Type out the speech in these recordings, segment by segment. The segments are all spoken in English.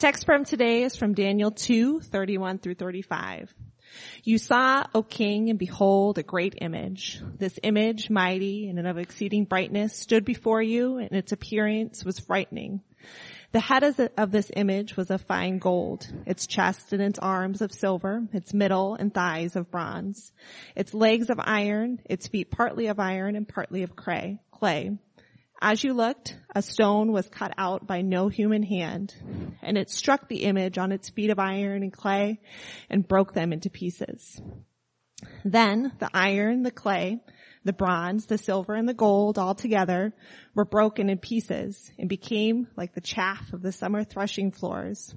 Text from today is from Daniel 2, 31 through 35. You saw, O king, and behold, a great image. This image, mighty and of exceeding brightness, stood before you, and its appearance was frightening. The head of this image was of fine gold, its chest and its arms of silver, its middle and thighs of bronze, its legs of iron, its feet partly of iron and partly of clay. As you looked, a stone was cut out by no human hand, and it struck the image on its feet of iron and clay and broke them into pieces. Then the iron, the clay, the bronze, the silver, and the gold all together were broken in pieces and became like the chaff of the summer threshing floors.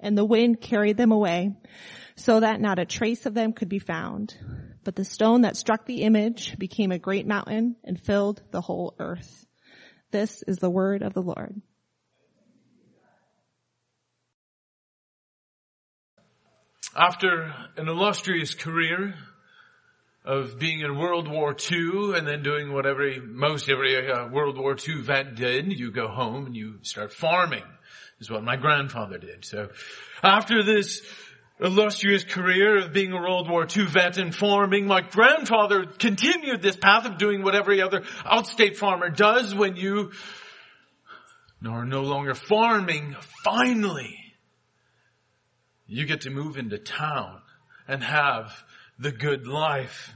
And the wind carried them away so that not a trace of them could be found. But the stone that struck the image became a great mountain and filled the whole earth. This is the word of the Lord. After an illustrious career, of being in World War II and then doing what every, most every uh, World War II vet did. You go home and you start farming is what my grandfather did. So after this illustrious career of being a World War II vet and farming, my grandfather continued this path of doing what every other outstate farmer does when you are no longer farming. Finally, you get to move into town and have the good life.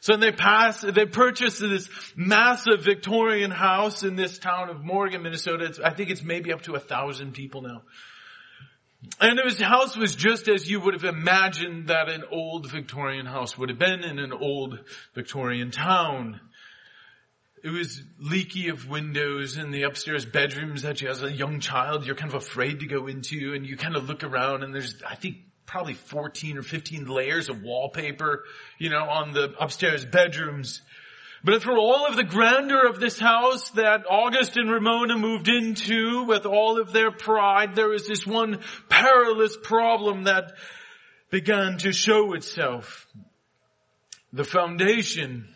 So they pass, they purchased this massive Victorian house in this town of Morgan, Minnesota. It's, I think it's maybe up to a thousand people now. And his house was just as you would have imagined that an old Victorian house would have been in an old Victorian town. It was leaky of windows in the upstairs bedrooms that you, as a young child, you're kind of afraid to go into and you kind of look around and there's, I think, probably 14 or 15 layers of wallpaper, you know, on the upstairs bedrooms. But for all of the grandeur of this house that August and Ramona moved into with all of their pride, there was this one perilous problem that began to show itself. The foundation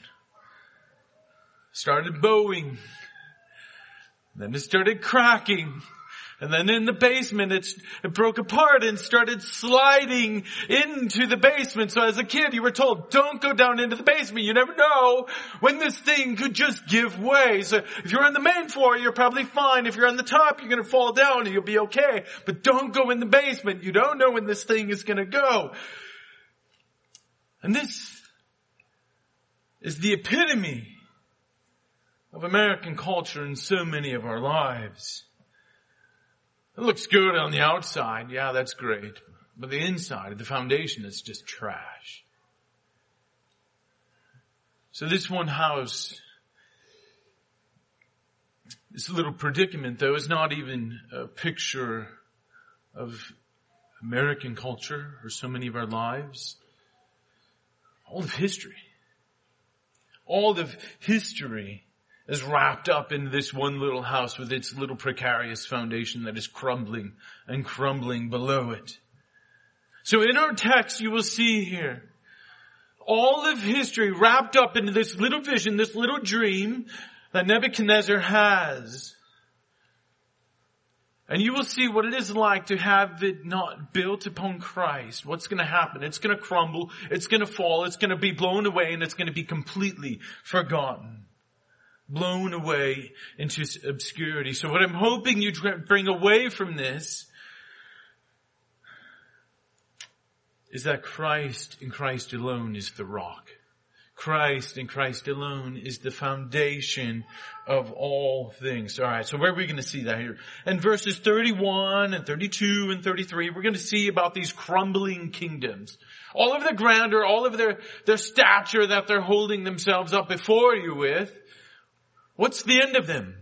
started bowing. Then it started cracking. And then in the basement, it broke apart and started sliding into the basement. So as a kid, you were told, don't go down into the basement. You never know when this thing could just give way. So if you're on the main floor, you're probably fine. If you're on the top, you're going to fall down and you'll be okay. But don't go in the basement. You don't know when this thing is going to go. And this is the epitome of American culture in so many of our lives. It looks good on the outside. Yeah, that's great. But the inside, the foundation is just trash. So this one house, this little predicament though is not even a picture of American culture or so many of our lives. All of history. All of history is wrapped up in this one little house with its little precarious foundation that is crumbling and crumbling below it. So in our text you will see here all of history wrapped up into this little vision, this little dream that Nebuchadnezzar has. And you will see what it is like to have it not built upon Christ. What's going to happen? It's going to crumble. It's going to fall. It's going to be blown away and it's going to be completely forgotten blown away into obscurity. So what I'm hoping you bring away from this is that Christ and Christ alone is the rock. Christ and Christ alone is the foundation of all things. Alright, so where are we going to see that here? In verses 31 and 32 and 33, we're going to see about these crumbling kingdoms. All of the grandeur, all of their, their stature that they're holding themselves up before you with, What's the end of them?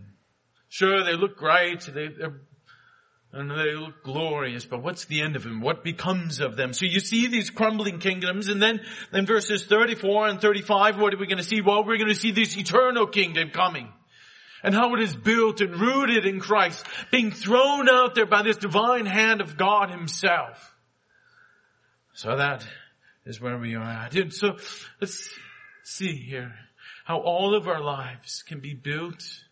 Sure, they look great, they, and they look glorious, but what's the end of them? What becomes of them? So you see these crumbling kingdoms, and then in verses 34 and 35, what are we going to see? Well, we're going to see this eternal kingdom coming. And how it is built and rooted in Christ, being thrown out there by this divine hand of God himself. So that is where we are at. And so let's see here how all of our lives can be built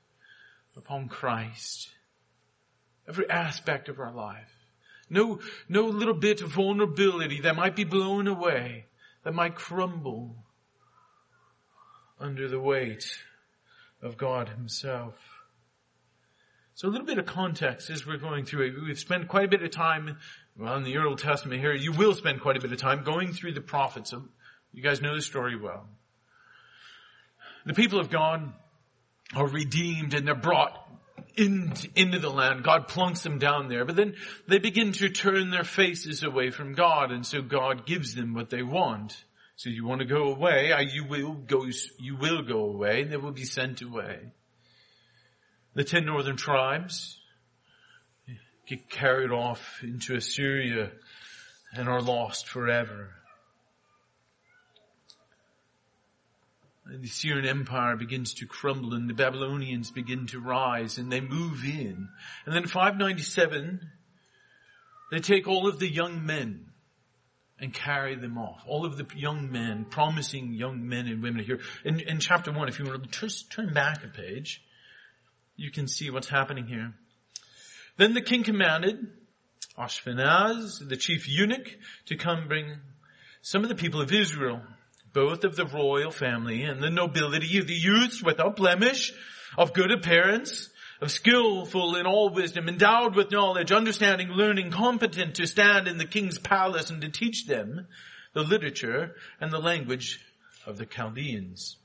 upon Christ. Every aspect of our life. No, no little bit of vulnerability that might be blown away, that might crumble under the weight of God himself. So a little bit of context as we're going through it. We've spent quite a bit of time, well, in the Old Testament here, you will spend quite a bit of time going through the prophets. You guys know the story well. The people of God are redeemed and they're brought in, into the land. God plunks them down there, but then they begin to turn their faces away from God, and so God gives them what they want. So you want to go away, uh, you will go, you will go away, and they will be sent away. The ten northern tribes get carried off into Assyria and are lost forever. The Syrian Empire begins to crumble and the Babylonians begin to rise and they move in. And then 597, they take all of the young men and carry them off. All of the young men, promising young men and women here. In, in chapter one, if you want to just turn back a page, you can see what's happening here. Then the king commanded Ashpenaz, the chief eunuch, to come bring some of the people of Israel both of the royal family and the nobility of the youths without blemish, of good appearance, of skillful in all wisdom, endowed with knowledge, understanding, learning, competent to stand in the king's palace and to teach them the literature and the language of the Chaldeans.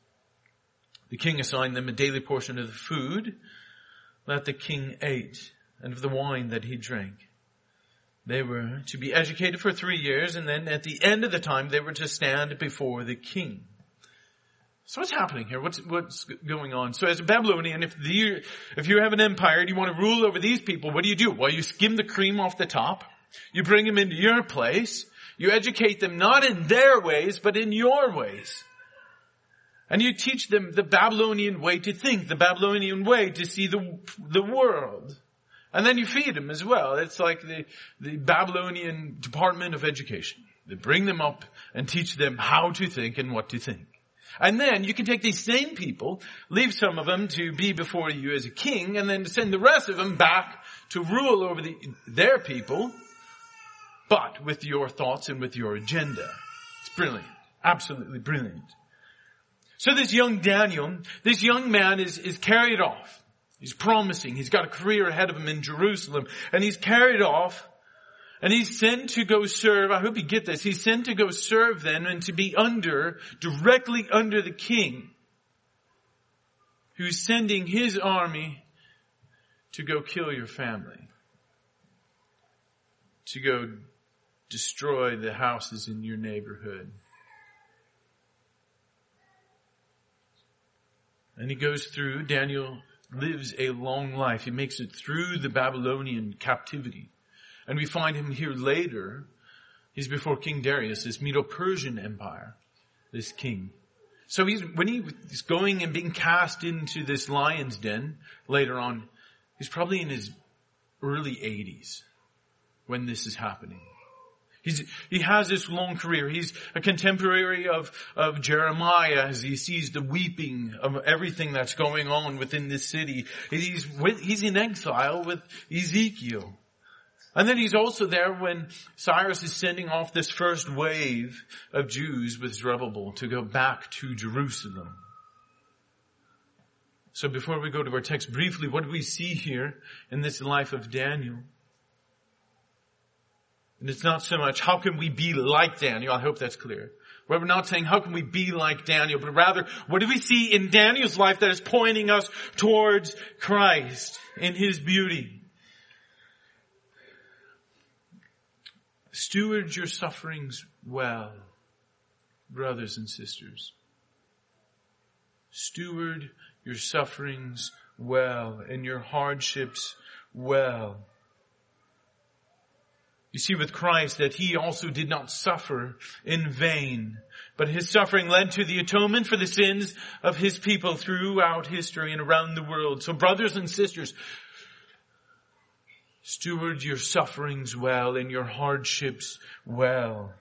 The king assigned them a daily portion of the food that the king ate and of the wine that he drank. They were to be educated for three years and then at the end of the time they were to stand before the king. So what's happening here? What's, what's going on? So as a Babylonian, if the, if you have an empire and you want to rule over these people, what do you do? Well, you skim the cream off the top. You bring them into your place. You educate them not in their ways, but in your ways. And you teach them the Babylonian way to think, the Babylonian way to see the, the world. And then you feed them as well. It's like the, the Babylonian Department of Education. They bring them up and teach them how to think and what to think. And then you can take these same people, leave some of them to be before you as a king, and then send the rest of them back to rule over the, their people, but with your thoughts and with your agenda. It's brilliant. Absolutely brilliant. So this young Daniel, this young man is, is carried off. He's promising. He's got a career ahead of him in Jerusalem. And he's carried off. And he's sent to go serve. I hope you get this. He's sent to go serve then and to be under, directly under the king. Who's sending his army to go kill your family. To go destroy the houses in your neighborhood. And he goes through, Daniel lives a long life. He makes it through the Babylonian captivity. And we find him here later. He's before King Darius, this Medo-Persian empire, this king. So he's, when he's going and being cast into this lion's den later on, he's probably in his early 80s when this is happening. He's, he has this long career. He's a contemporary of, of Jeremiah as he sees the weeping of everything that's going on within this city. He's, with, he's in exile with Ezekiel. And then he's also there when Cyrus is sending off this first wave of Jews with Zerubbabel to go back to Jerusalem. So before we go to our text briefly, what do we see here in this life of Daniel? And it's not so much, how can we be like Daniel? I hope that's clear. We're not saying, how can we be like Daniel? But rather, what do we see in Daniel's life that is pointing us towards Christ in his beauty? Steward your sufferings well, brothers and sisters. Steward your sufferings well and your hardships well. You see with Christ that he also did not suffer in vain, but his suffering led to the atonement for the sins of his people throughout history and around the world. So brothers and sisters, steward your sufferings well and your hardships well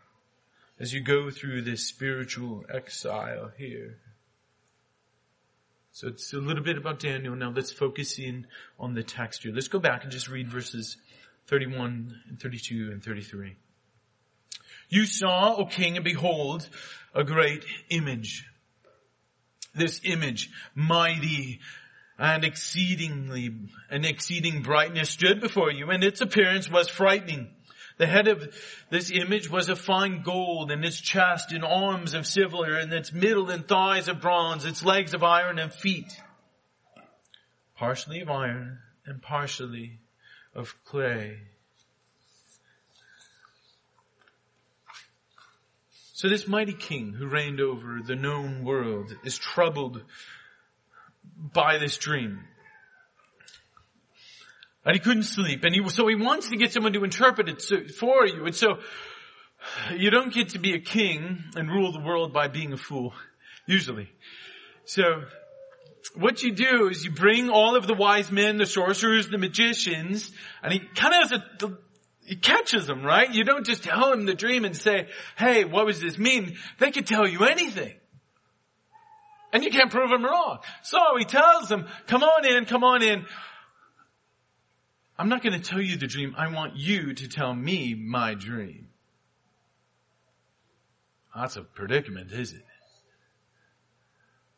as you go through this spiritual exile here. So it's a little bit about Daniel. Now let's focus in on the text here. Let's go back and just read verses 31 and 32 and 33. You saw, O king, and behold, a great image. This image, mighty and exceedingly, an exceeding brightness stood before you, and its appearance was frightening. The head of this image was of fine gold, and its chest and arms of silver, and its middle and thighs of bronze, its legs of iron and feet, partially of iron and partially of clay. So this mighty king who reigned over the known world is troubled by this dream. And he couldn't sleep. And he, so he wants to get someone to interpret it for you. And so you don't get to be a king and rule the world by being a fool. Usually. So what you do is you bring all of the wise men, the sorcerers, the magicians, and he kind of has a, he catches them, right? You don't just tell him the dream and say, hey, what does this mean? They could tell you anything. And you can't prove them wrong. So he tells them, come on in, come on in. I'm not going to tell you the dream. I want you to tell me my dream. That's a predicament, is it?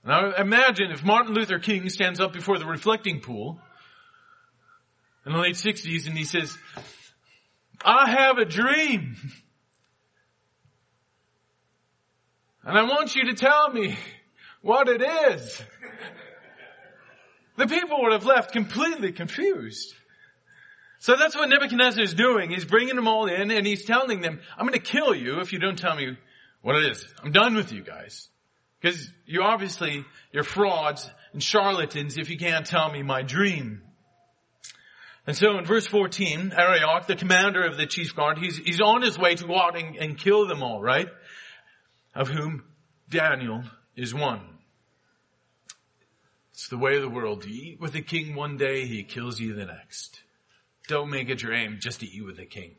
Now imagine if Martin Luther King stands up before the reflecting pool in the late 60s and he says, I have a dream. And I want you to tell me what it is. The people would have left completely confused. So that's what Nebuchadnezzar is doing. He's bringing them all in and he's telling them, I'm going to kill you if you don't tell me what it is. I'm done with you guys. Because you obviously, you're frauds and charlatans if you can't tell me my dream. And so in verse 14, Arioch, the commander of the chief guard, he's, he's on his way to go out and, and kill them all, right? Of whom Daniel is one. It's the way of the world. You eat with the king one day, he kills you the next. Don't make it your aim just to eat with the king.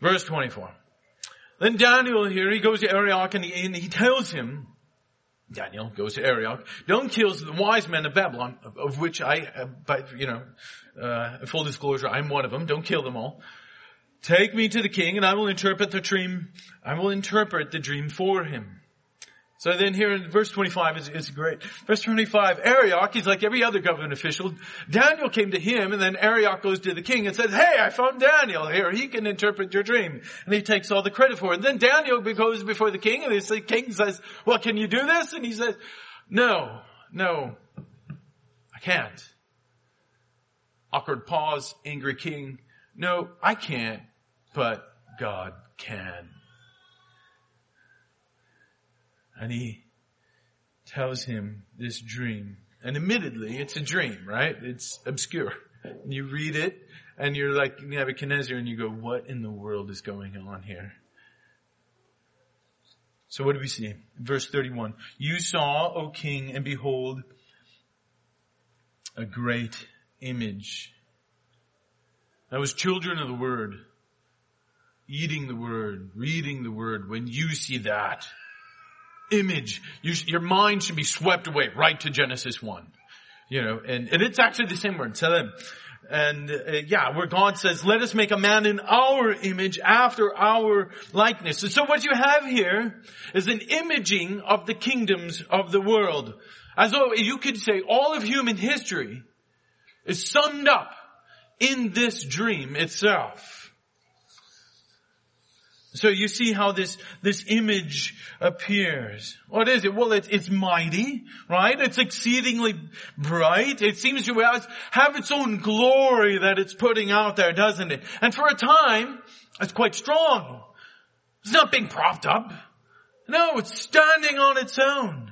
Verse 24. Then Daniel here, he goes to Arioch and he, and he tells him, Daniel goes to Arioch, don't kill the wise men of Babylon, of, of which I, uh, by, you know, uh, full disclosure, I'm one of them. Don't kill them all. Take me to the king and I will interpret the dream, I will interpret the dream for him. So then here in verse 25 is, is great. Verse 25, Arioch, he's like every other government official. Daniel came to him and then Arioch goes to the king and says, hey, I found Daniel here. He can interpret your dream. And he takes all the credit for it. And then Daniel goes before the king and the king says, well, can you do this? And he says, no, no, I can't. Awkward pause, angry king. No, I can't, but God can. And he tells him this dream. And admittedly, it's a dream, right? It's obscure. You read it and you're like Nebuchadnezzar and you go, what in the world is going on here? So what do we see? Verse 31. You saw, O king, and behold, a great image. That was children of the word, eating the word, reading the word. When you see that, image. You, your mind should be swept away right to Genesis 1. You know, and, and it's actually the same word, Tselem. And uh, yeah, where God says, let us make a man in our image after our likeness. And so what you have here is an imaging of the kingdoms of the world. As though you could say all of human history is summed up in this dream itself. So you see how this, this image appears. What is it? Well, it's, it's mighty, right? It's exceedingly bright. It seems to have its own glory that it's putting out there, doesn't it? And for a time, it's quite strong. It's not being propped up. No, it's standing on its own.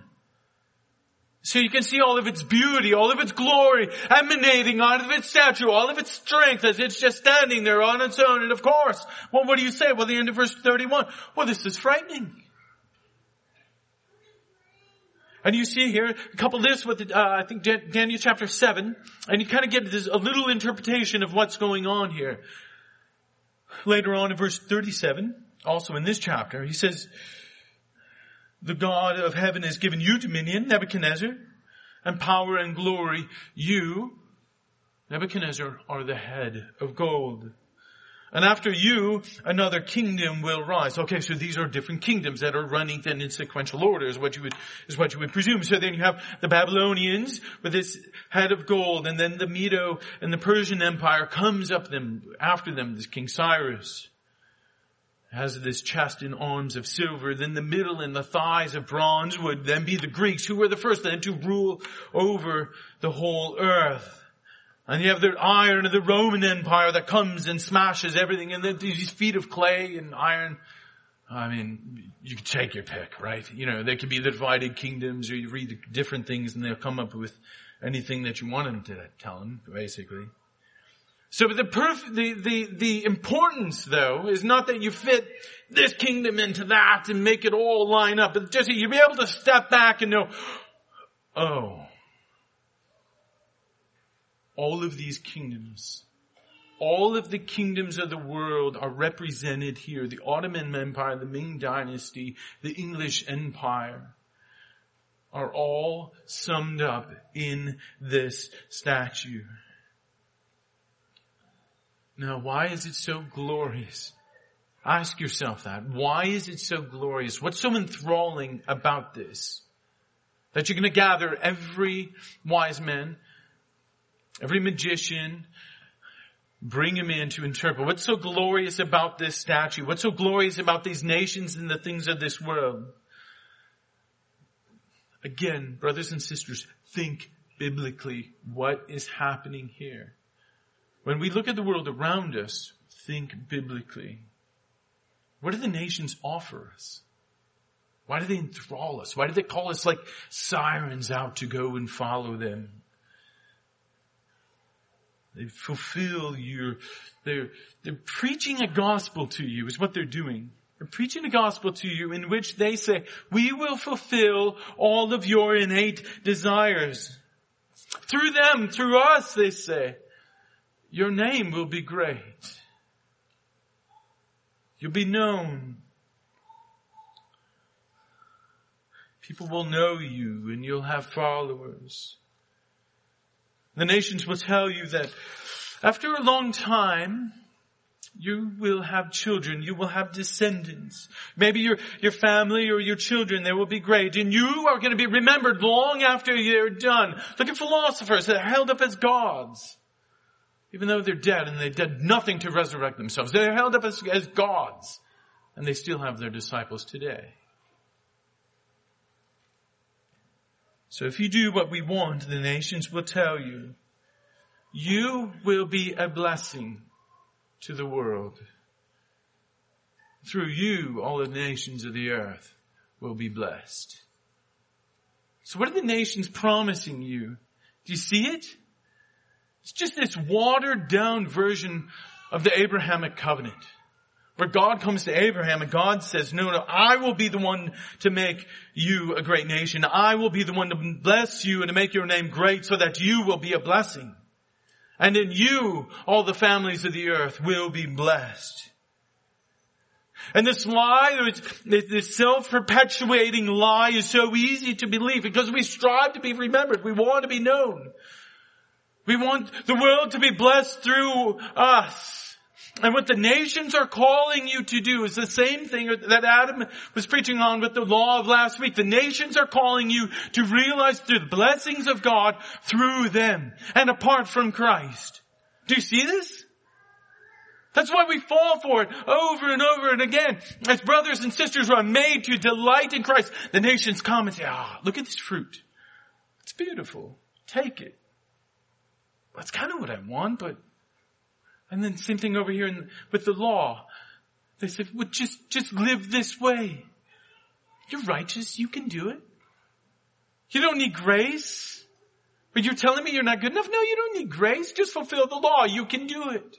So you can see all of its beauty, all of its glory emanating out of its statue, all of its strength as it's just standing there on its own. And of course, well, what do you say? Well, the end of verse 31. Well, this is frightening. And you see here, couple this with, uh, I think Daniel chapter 7, and you kind of get this, a little interpretation of what's going on here. Later on in verse 37, also in this chapter, he says, the God of heaven has given you dominion, Nebuchadnezzar, and power and glory. You Nebuchadnezzar are the head of gold. And after you, another kingdom will rise. Okay, so these are different kingdoms that are running then in sequential order is what you would, is what you would presume. So then you have the Babylonians with this head of gold and then the Medo and the Persian Empire comes up them, after them, this King Cyrus has this chest and arms of silver. Then the middle and the thighs of bronze would then be the Greeks who were the first then to rule over the whole earth. And you have the iron of the Roman Empire that comes and smashes everything and then these feet of clay and iron. I mean, you can take your pick, right? You know, they could be the divided kingdoms or you read different things and they'll come up with anything that you want them to tell them, basically. So the perf- the, the, the importance though is not that you fit this kingdom into that and make it all line up, but just you be able to step back and know, oh, all of these kingdoms, all of the kingdoms of the world are represented here. The Ottoman Empire, the Ming Dynasty, the English Empire are all summed up in this statue. Now, why is it so glorious? Ask yourself that. Why is it so glorious? What's so enthralling about this? That you're going to gather every wise man, every magician, bring him in to interpret. What's so glorious about this statue? What's so glorious about these nations and the things of this world? Again, brothers and sisters, think biblically what is happening here. When we look at the world around us, think biblically. What do the nations offer us? Why do they enthrall us? Why do they call us like sirens out to go and follow them? They fulfill your, they're, they're preaching a gospel to you is what they're doing. They're preaching a gospel to you in which they say, we will fulfill all of your innate desires. Through them, through us, they say, your name will be great. You'll be known. People will know you and you'll have followers. The nations will tell you that after a long time, you will have children, you will have descendants. Maybe your, your family or your children, they will be great, and you are going to be remembered long after you're done. Look at philosophers that are held up as gods. Even though they're dead and they did nothing to resurrect themselves. They're held up as, as gods. And they still have their disciples today. So if you do what we want, the nations will tell you, you will be a blessing to the world. Through you, all the nations of the earth will be blessed. So what are the nations promising you? Do you see it? It's just this watered down version of the Abrahamic covenant where God comes to Abraham and God says, no, no, I will be the one to make you a great nation. I will be the one to bless you and to make your name great so that you will be a blessing. And in you, all the families of the earth will be blessed. And this lie, this self-perpetuating lie is so easy to believe because we strive to be remembered. We want to be known. We want the world to be blessed through us. And what the nations are calling you to do is the same thing that Adam was preaching on with the law of last week. The nations are calling you to realize through the blessings of God through them and apart from Christ. Do you see this? That's why we fall for it over and over and again. As brothers and sisters who are made to delight in Christ, the nations come and say, ah, look at this fruit. It's beautiful. Take it. That's kind of what I want, but and then same thing over here in, with the law. They said, well, just, just live this way. You're righteous. You can do it. You don't need grace. But you're telling me you're not good enough? No, you don't need grace. Just fulfill the law. You can do it.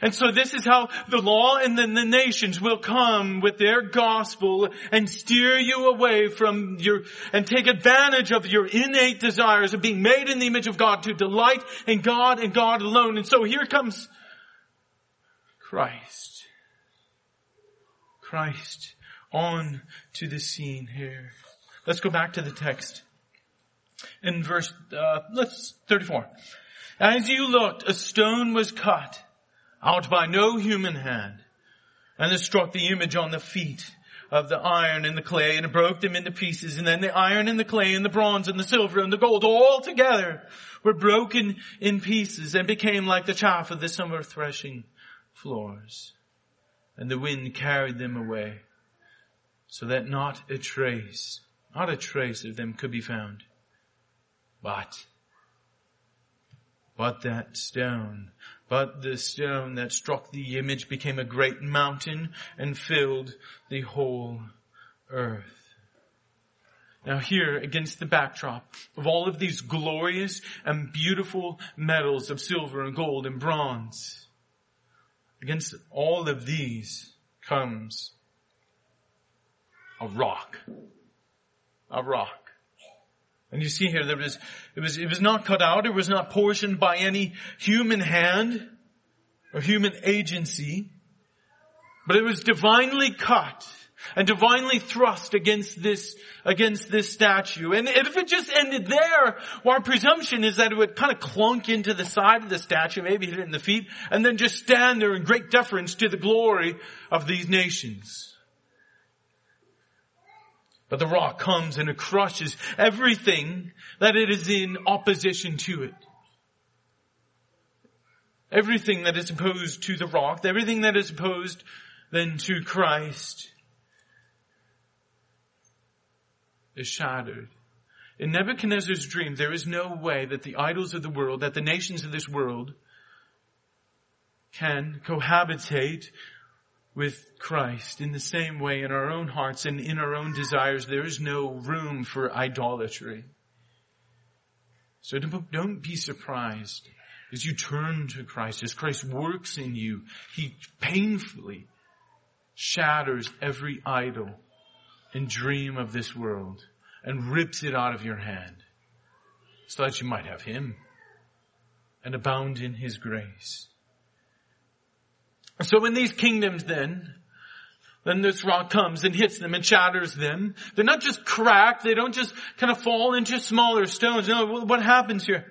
And so this is how the law and then the nations will come with their gospel and steer you away from your, and take advantage of your innate desires of being made in the image of God to delight in God and God alone. And so here comes Christ. Christ on to the scene here. Let's go back to the text in verse, uh, let's, 34. As you looked, a stone was cut out by no human hand and it struck the image on the feet of the iron and the clay and it broke them into pieces and then the iron and the clay and the bronze and the silver and the gold all together were broken in pieces and became like the chaff of the summer threshing floors. And the wind carried them away so that not a trace, not a trace of them could be found. But, but that stone but the stone that struck the image became a great mountain and filled the whole earth. Now here, against the backdrop of all of these glorious and beautiful metals of silver and gold and bronze, against all of these comes a rock. A rock. And you see here, there was, it was, it was not cut out, it was not portioned by any human hand or human agency, but it was divinely cut and divinely thrust against this, against this statue. And if it just ended there, well, our presumption is that it would kind of clunk into the side of the statue, maybe hit it in the feet, and then just stand there in great deference to the glory of these nations. But the rock comes and it crushes everything that it is in opposition to it. Everything that is opposed to the rock, everything that is opposed then to Christ is shattered. In Nebuchadnezzar's dream, there is no way that the idols of the world, that the nations of this world can cohabitate with Christ in the same way in our own hearts and in our own desires, there is no room for idolatry. So don't be surprised as you turn to Christ, as Christ works in you, He painfully shatters every idol and dream of this world and rips it out of your hand so that you might have Him and abound in His grace. So when these kingdoms then, then this rock comes and hits them and shatters them. They're not just cracked. They don't just kind of fall into smaller stones. No, what happens here?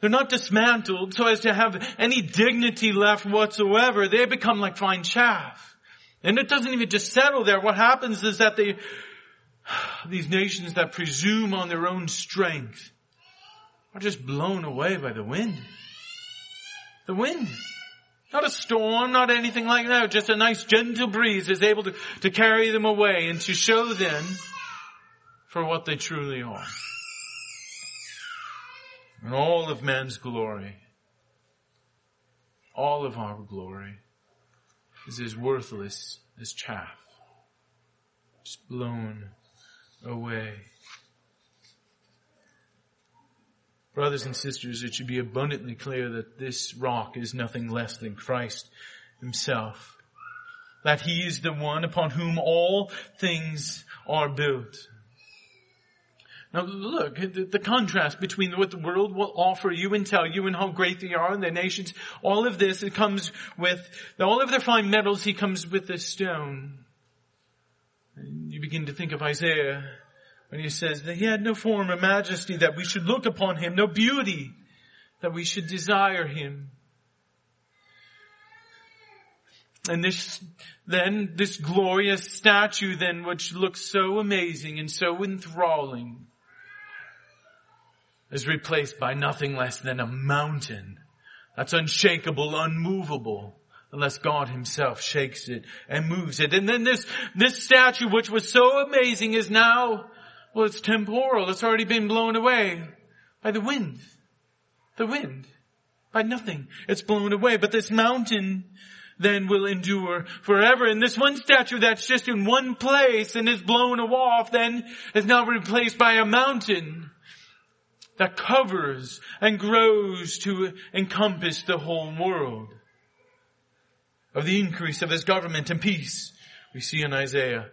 They're not dismantled so as to have any dignity left whatsoever. They become like fine chaff. And it doesn't even just settle there. What happens is that they, these nations that presume on their own strength are just blown away by the wind. The wind. Not a storm, not anything like that. Just a nice gentle breeze is able to, to carry them away and to show them for what they truly are. And all of man's glory, all of our glory is as worthless as chaff. Just blown away. Brothers and sisters, it should be abundantly clear that this rock is nothing less than Christ himself. That he is the one upon whom all things are built. Now look, the, contrast between what the world will offer you and tell you and how great they are and the nations, all of this, it comes with, all of their fine metals, he comes with a stone. And you begin to think of Isaiah when he says that he had no form or majesty that we should look upon him, no beauty that we should desire him. And this, then, this glorious statue then, which looks so amazing and so enthralling, is replaced by nothing less than a mountain that's unshakable, unmovable, unless God himself shakes it and moves it. And then this, this statue, which was so amazing, is now well, it's temporal. It's already been blown away by the wind. The wind. By nothing. It's blown away. But this mountain then will endure forever. And this one statue that's just in one place and is blown off then is now replaced by a mountain that covers and grows to encompass the whole world. Of the increase of his government and peace, we see in Isaiah,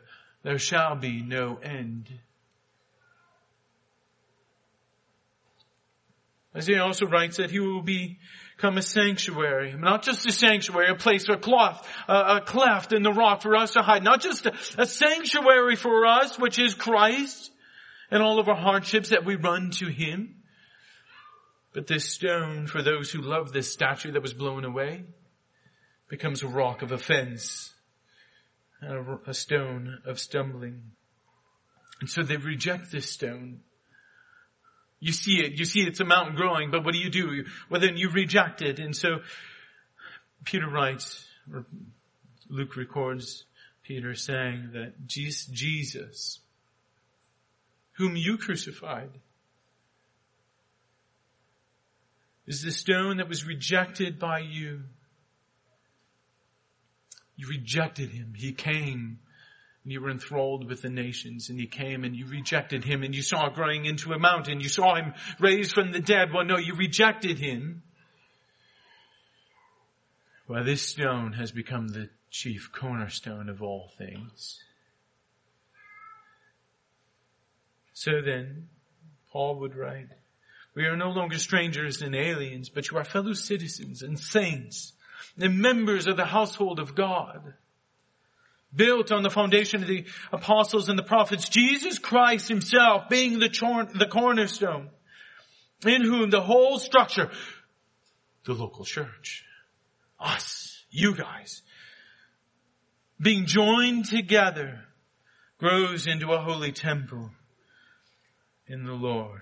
there shall be no end. Isaiah also writes that he will become a sanctuary, not just a sanctuary, a place, a cloth, a, cleft in the rock for us to hide, not just a, a sanctuary for us, which is Christ, and all of our hardships that we run to Him. But this stone, for those who love this statue that was blown away, becomes a rock of offense and a, a stone of stumbling. And so they reject this stone. You see it, you see it's a mountain growing, but what do you do? Well then you reject it. And so Peter writes, or Luke records Peter saying that Jesus, whom you crucified, is the stone that was rejected by you. You rejected him. He came and you were enthralled with the nations and he came and you rejected him and you saw growing into a mountain. You saw him raised from the dead. Well, no, you rejected him. Well, this stone has become the chief cornerstone of all things. So then, Paul would write, we are no longer strangers and aliens, but you are fellow citizens and saints and members of the household of God. Built on the foundation of the apostles and the prophets, Jesus Christ himself being the, chor- the cornerstone, in whom the whole structure, the local church, us, you guys, being joined together, grows into a holy temple in the Lord.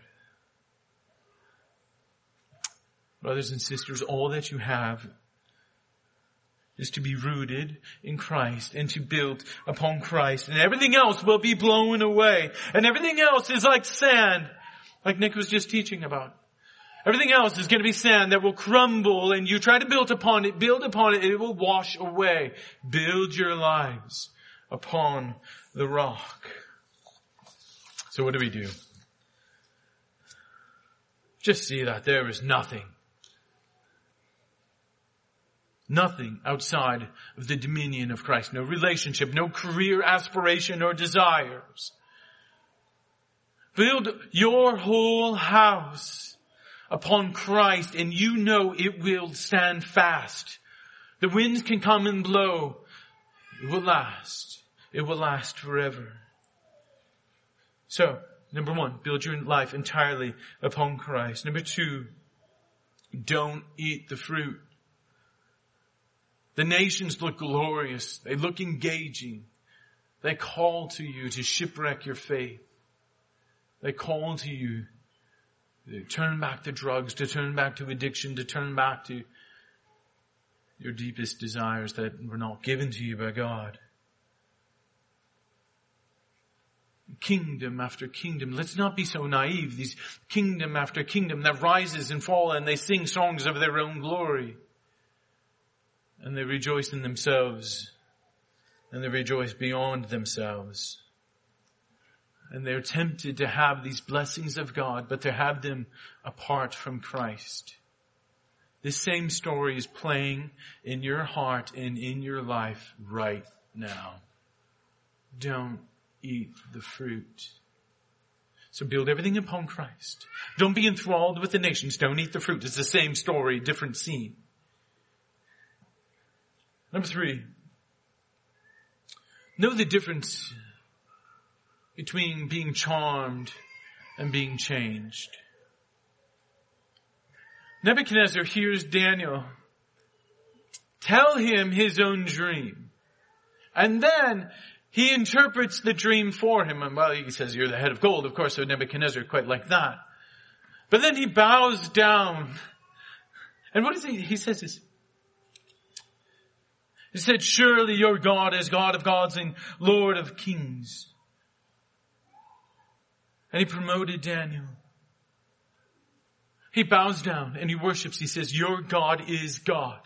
Brothers and sisters, all that you have is to be rooted in Christ and to build upon Christ and everything else will be blown away and everything else is like sand, like Nick was just teaching about. Everything else is going to be sand that will crumble and you try to build upon it, build upon it, it will wash away. Build your lives upon the rock. So what do we do? Just see that there is nothing Nothing outside of the dominion of Christ. No relationship, no career aspiration or desires. Build your whole house upon Christ and you know it will stand fast. The winds can come and blow. It will last. It will last forever. So, number one, build your life entirely upon Christ. Number two, don't eat the fruit. The nations look glorious. They look engaging. They call to you to shipwreck your faith. They call to you to turn back to drugs, to turn back to addiction, to turn back to your deepest desires that were not given to you by God. Kingdom after kingdom. Let's not be so naive. These kingdom after kingdom that rises and falls and they sing songs of their own glory and they rejoice in themselves and they rejoice beyond themselves. And they're tempted to have these blessings of God, but to have them apart from Christ. This same story is playing in your heart and in your life right now. Don't eat the fruit. So build everything upon Christ. Don't be enthralled with the nations. Don't eat the fruit. It's the same story, different scene. Number three, know the difference between being charmed and being changed. Nebuchadnezzar hears Daniel tell him his own dream. And then he interprets the dream for him. And well, he says, you're the head of gold. Of course, so Nebuchadnezzar quite like that. But then he bows down. And what does he, he says this, he said, surely your God is God of gods and Lord of kings. And he promoted Daniel. He bows down and he worships. He says, your God is God.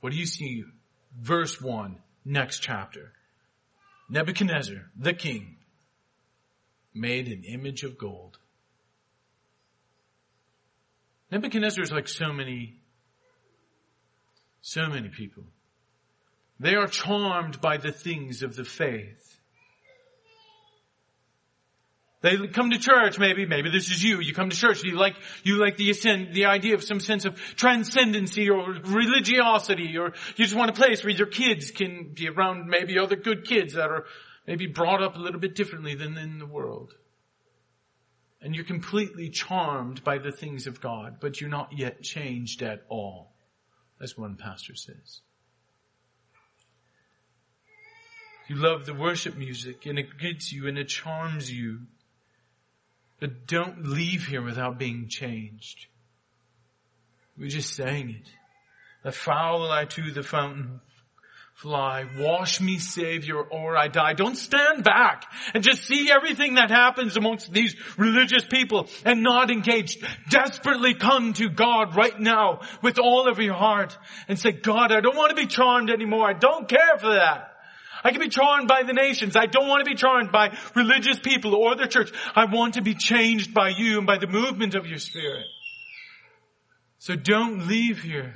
What do you see? Verse one, next chapter. Nebuchadnezzar, the king, made an image of gold. Nebuchadnezzar is like so many so many people. They are charmed by the things of the faith. They come to church, maybe, maybe this is you. You come to church, you like, you like the the idea of some sense of transcendency or religiosity, or you just want a place where your kids can be around maybe other good kids that are maybe brought up a little bit differently than in the world. and you're completely charmed by the things of God, but you're not yet changed at all, as one pastor says. You love the worship music and it gets you and it charms you, but don't leave here without being changed. We're just saying it. The foul I to the fountain fly. Wash me, Savior, or I die. Don't stand back and just see everything that happens amongst these religious people and not engage. Desperately come to God right now with all of your heart and say, God, I don't want to be charmed anymore. I don't care for that. I can be charmed by the nations. I don't want to be charmed by religious people or the church. I want to be changed by you and by the movement of your spirit. So don't leave here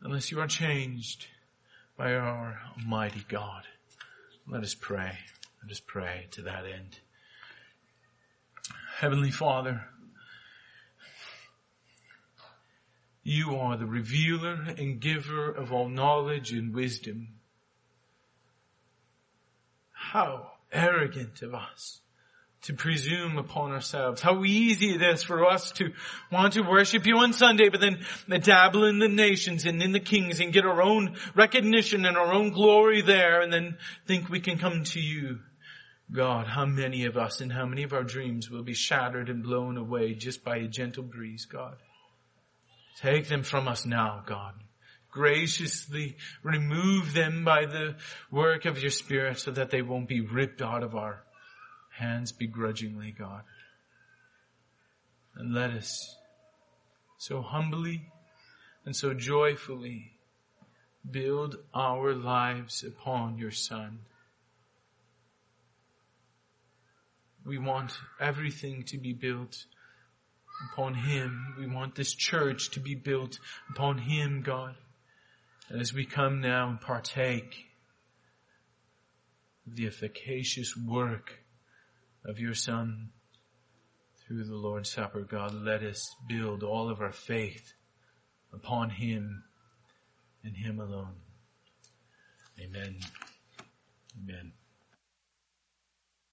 unless you are changed by our Almighty God. Let us pray. Let us pray to that end. Heavenly Father, you are the revealer and giver of all knowledge and wisdom. How arrogant of us to presume upon ourselves. How easy it is for us to want to worship you on Sunday, but then dabble in the nations and in the kings and get our own recognition and our own glory there and then think we can come to you. God, how many of us and how many of our dreams will be shattered and blown away just by a gentle breeze, God. Take them from us now, God. Graciously remove them by the work of your Spirit so that they won't be ripped out of our hands begrudgingly, God. And let us so humbly and so joyfully build our lives upon your Son. We want everything to be built upon Him. We want this church to be built upon Him, God. And as we come now and partake of the efficacious work of your Son through the Lord's Supper, God, let us build all of our faith upon Him and Him alone. Amen. Amen.